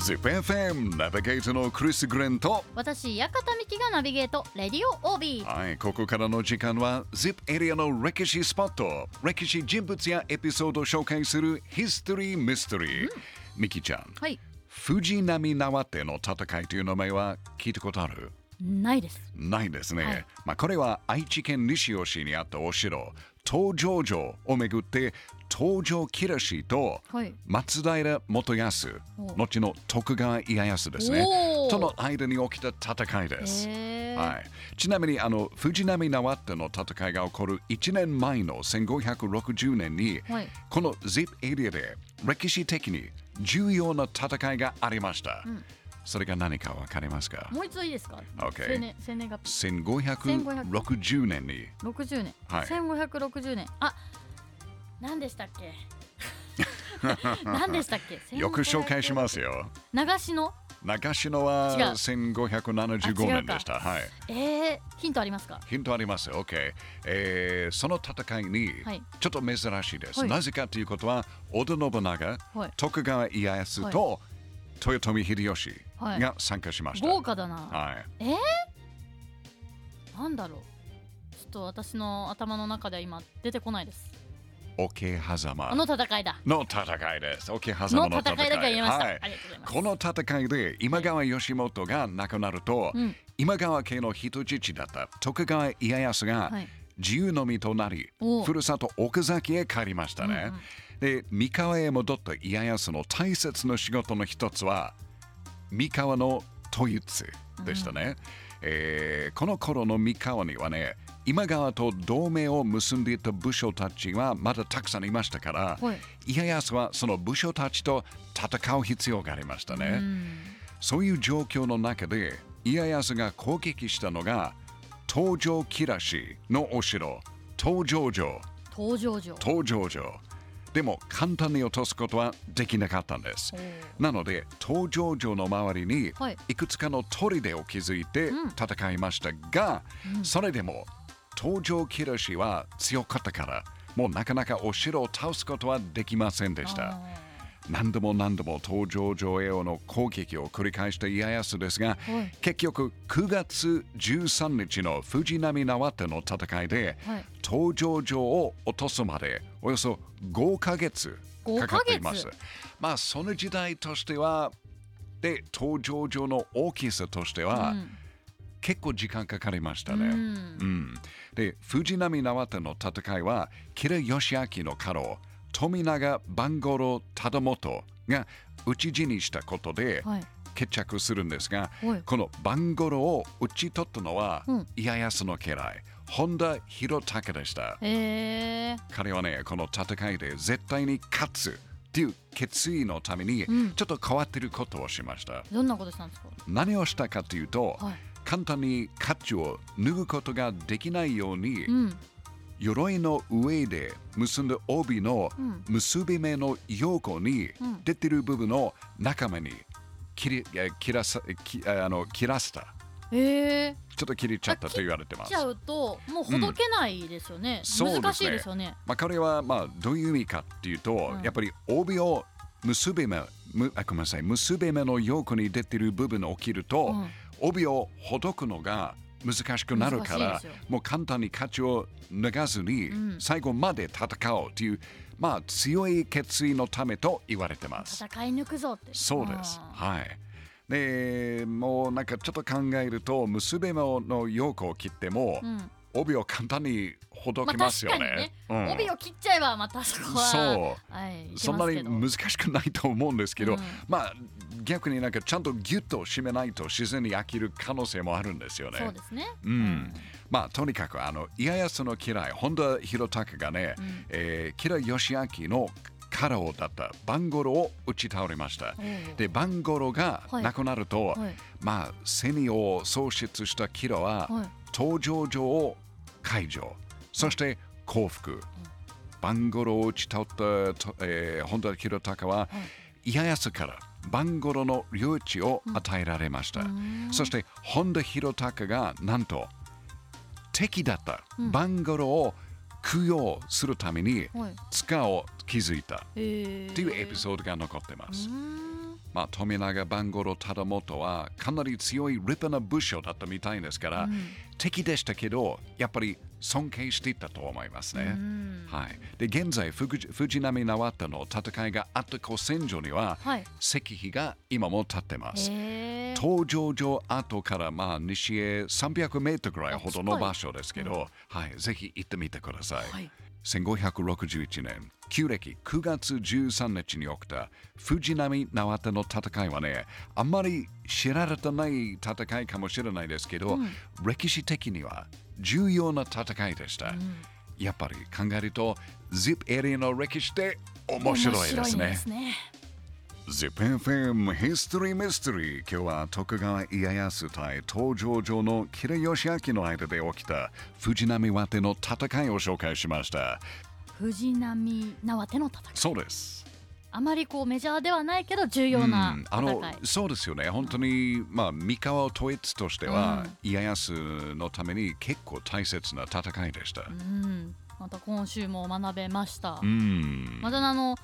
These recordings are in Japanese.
ZIPFM ナビゲートのクリス・グレンと私、館美希がナビゲート、レディオ OB。はい、ここからの時間は ZIP エリアの歴史スポット歴史人物やエピソードを紹介するヒストリー・ミステリー、ミキちゃんはい、藤波縄手の戦いという名前は聞いたことある？ないです。ないですね、はい。まあ、これは愛知県西尾市にあったお城東条城をめぐって東条吉氏とはい。松平元康。お後の徳川家康ですね。との間に起きた戦いです、はい、ちなみにあの藤波縄手の戦いが起こる1年前の1560年に、はい。この ZIP エリアで歴史的に重要な戦いがありました、それが何かわかりますか？もう一度いいですか？OK 生年、生年月日。1560年に。60年。はい。1560年。あ、何でしたっけ？何でしたっけ？よく紹介しますよ。よ長篠？長篠は違う。1575あ違うか年でした。はい。えー、ヒントありますか？ヒントあります。OK、えーその戦いにはい。ちょっと珍しいです。はい。なぜかということは、織田信長、はい。徳川家康と、豊臣秀吉はい。が参加しました。豪華だな。はい。えー、なんだろう。ちょっと私の頭の中では今出てこないです。桶狭間あの戦いだ。の戦いです。桶狭の間の戦い。戦いだけは言えました。はいありがとうございます。この戦いで今川義元が亡くなると、うん今川家の人質だった徳川家康がはい自由の身となり、おうふるさと奥崎へ帰りましたね。で三河へ戻った家康の大切な仕事の一つは三河の統一でしたね、えーこの頃の三河にはね今川と同盟を結んでいた武将たちはまだたくさんいましたから、はい。家康はその武将たちと戦う必要がありましたね、うん。そういう状況の中で家康が攻撃したのが東条吉氏のお城東条城。登場城。東条城でも簡単に落とすことはできなかったんです。なので東条城の周りにはい。いくつかの砦を築いてうん。戦いましたが、それでも東条吉氏は強かったからもうなかなかお城を倒すことはできません。でしたあ何度も何度も東条城への攻撃を繰り返した家康ですが、はい。結局9月13日の藤波縄手の戦いで、はい。東条城を落とすまでおよそ5ヶ月かかっています。5ヶ。まあその時代としてはで東条城の大きさとしては、うん。結構時間かかりましたね。うん。うん。で藤波縄手の戦いは吉良義明の家老富永番五郎忠元が討ち死にしたことではい。決着するんですが、はい。この番五郎を討ち取ったのは、うん。家康の家来本田博武でした。えー、彼はねこの戦いで絶対に勝つっていう決意のためにうん。ちょっと変わってることをしました。どんなことしたんですか？何をしたかというと、はい。簡単に甲冑を脱ぐことができないように、うん鎧の上で結んだ帯のうん。結び目の横にうん。出てる部分の中目に切りえ切らさきあの切らせた。え。ー、ちょっと切れちゃったと言われてます。ち。ゃうともうほどけないですよね、そうですね難しいですよね。まあ、これはまあどういう意味かっていうと、うん。やっぱり帯を結び目むあごめんなさい。結び目の横に出てる部分を切ると、うん。帯をほどくのが難しくなるからもう簡単に価値を脱がずにうん最後まで戦おうという、まあ強い決意のためと言われてます。戦い抜くぞってそうです。あはい。で、もうなんかちょっと考えると結び目の横を切っても、ーうん帯を簡単にほどまあけますよね。ね。、うん。帯を切っちゃえばまたそこはそう。はい、そんなに難しくないと思うんですけど、うん。まあ逆になんかちゃんとギュッと締めないと自然に飽きる可能性もあるんですよね。そうですね。うん。まあとにかくあの家康の嫌い本田博武がね、うん。えー、吉良義明の家老だった番五郎を打ち倒れました。で番五郎がはい。亡くなると、はい。まあセニを創出した吉良は、はい登場城を解除。そして降伏、番五郎を打ち倒ったと、えー、本田博隆は、家康から番五郎の領地を与えられました、そして本田博隆がなんと敵だった番五郎を供養するためにはい。塚を築いた。えー。っていうエピソードが残ってます。うーんまあ、富永番五郎忠元はかなり強い立派な武将だったみたいですから、敵でしたけど、やっぱり尊敬していたと思いますね。はい、で現在藤、藤波縄田の戦いがあった古戦場には、はい。石碑が今も立ってます。登場場跡からまあ西へ300メートルぐらいほどの場所ですけど、はい、ぜひ行ってみてください。はい1561年、旧暦9月13日に起きた藤波縄手の戦いはね、あんまり知られてない戦いかもしれないですけど、歴史的には重要な戦いでした。やっぱり考えると、ZIP エリアの歴史って面白いですね。ね ZIPFM History Mystery 今日は徳川家康対東条城の吉義明の間で起きた藤波和手の戦いを紹介しました。藤波縄手の戦い。そうです。あまりこうメジャーではないけど重要なうん。あのそうですよね。本当にまあ三河統一としては、家康のために結構大切な戦いでした。うん。また今週も学べました、うん。またあの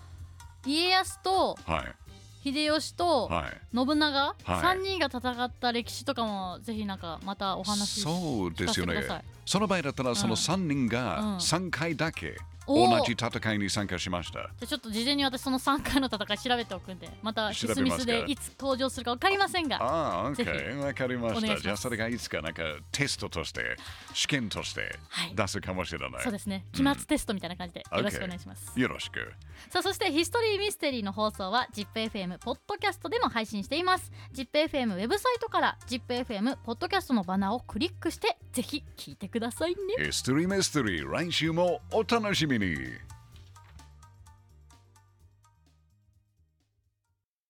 家康とはい秀吉とはい。信長、はい。3人が戦った歴史とかもぜひなんかまたお話しそうですよね。その場合だったらそのうん3人うん。が3回だけ同じ戦いに参加しました。じゃあちょっと事前に私その3回の戦い調べておくんでまたヒスミスでいつ登場するか分かりませんが。ああ、OK。わかりました。じゃあ、それがいつかなんかテストとして、試験としてはい。出すかもしれない。そうですね。期末テストみたいな感じでよろしくお願いします、よろしく。さあそしてヒストリーミステリーの放送は ZIPFM ポッドキャストでも配信しています。ZIPFM ウェブサイトから ZIPFM ポッドキャストのバナーをクリックしてぜひ聞いてくださいね。ヒストリーミステリー、来週もお楽しみに。